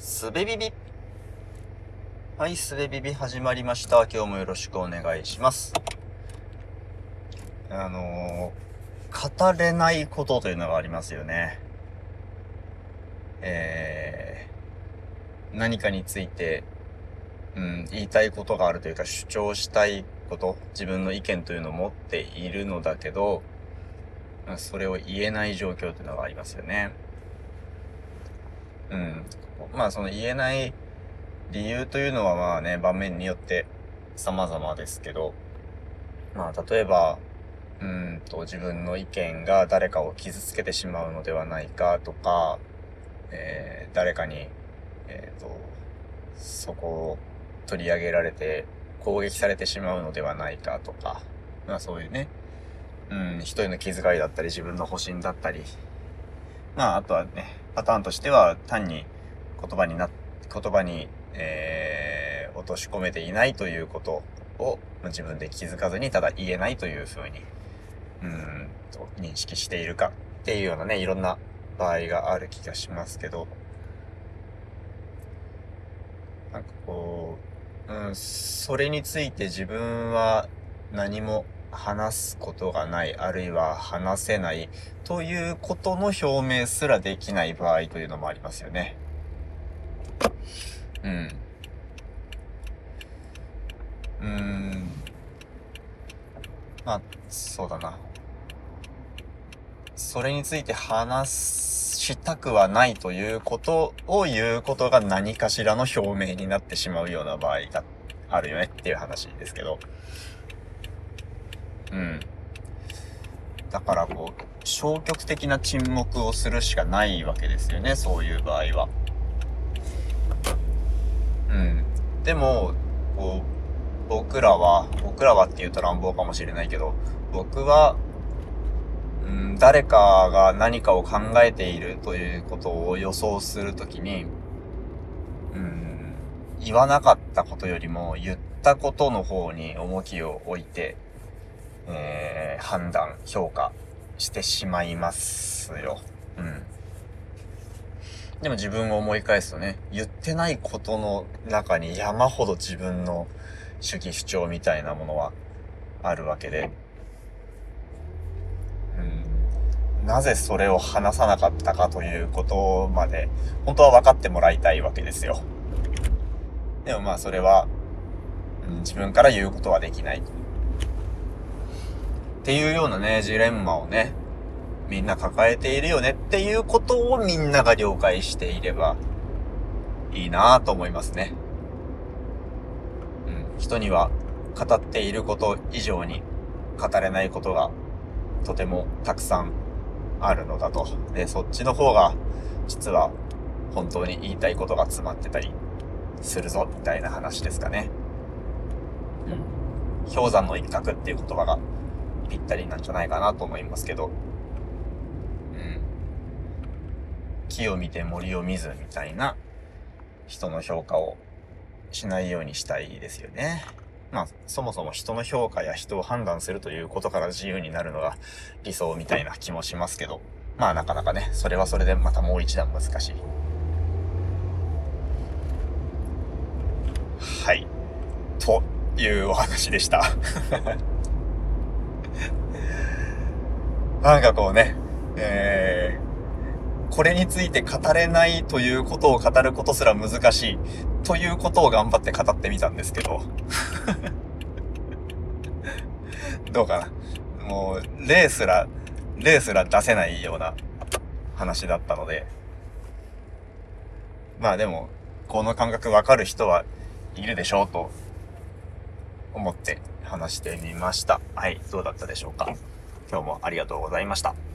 すべビビ。はい、すべビビ始まりました。今日もよろしくお願いします。あのー、語れないことというのがありますよね。えー、何かについて、うん、言いたいことがあるというか主張したいこと、自分の意見というのを持っているのだけど、それを言えない状況というのがありますよね。うん。まあその言えない理由というのはまあね、場面によって様々ですけど、まあ例えば、うんと自分の意見が誰かを傷つけてしまうのではないかとか、えー、誰かに、えっ、ー、と、そこを取り上げられて攻撃されてしまうのではないかとか、まあそういうね、うん、人の気遣いだったり自分の保身だったり、まああとはね、パターンとしては単に言葉にな、言葉に、えー、落とし込めていないということを自分で気づかずにただ言えないというふうに、うんと認識しているかっていうようなね、いろんな場合がある気がしますけど、なんかこう、うん、それについて自分は何も話すことがない、あるいは話せないということの表明すらできない場合というのもありますよね。うん。うーん。まあ、そうだな。それについて話したくはないということを言うことが何かしらの表明になってしまうような場合があるよねっていう話ですけど。うん。だからこう、消極的な沈黙をするしかないわけですよね、そういう場合は。うん。でも、こう、僕らは、僕らはって言うと乱暴かもしれないけど、僕は、うん、誰かが何かを考えているということを予想するときに、うん、言わなかったことよりも言ったことの方に重きを置いて、えー、判断、評価してしまいますよ。うん。でも自分を思い返すとね、言ってないことの中に山ほど自分の主義主張みたいなものはあるわけで、うん、なぜそれを話さなかったかということまで、本当は分かってもらいたいわけですよ。でもまあそれは、うん、自分から言うことはできない。っていうようなね、ジレンマをね、みんな抱えているよねっていうことをみんなが了解していればいいなぁと思いますね。うん。人には語っていること以上に語れないことがとてもたくさんあるのだと。で、そっちの方が実は本当に言いたいことが詰まってたりするぞみたいな話ですかね。うん。氷山の一角っていう言葉がぴったりなんじゃないかなと思いますけど。うん木を見て森を見ずみたいな人の評価をしないようにしたいですよね。まあ、そもそも人の評価や人を判断するということから自由になるのが理想みたいな気もしますけど、まあなかなかね、それはそれでまたもう一段難しい。はい。というお話でした。なんかこうね、えー、これについて語れないということを語ることすら難しいということを頑張って語ってみたんですけど。どうかな。もう、例すら、例すら出せないような話だったので。まあでも、この感覚わかる人はいるでしょうと思って話してみました。はい、どうだったでしょうか？今日もありがとうございました。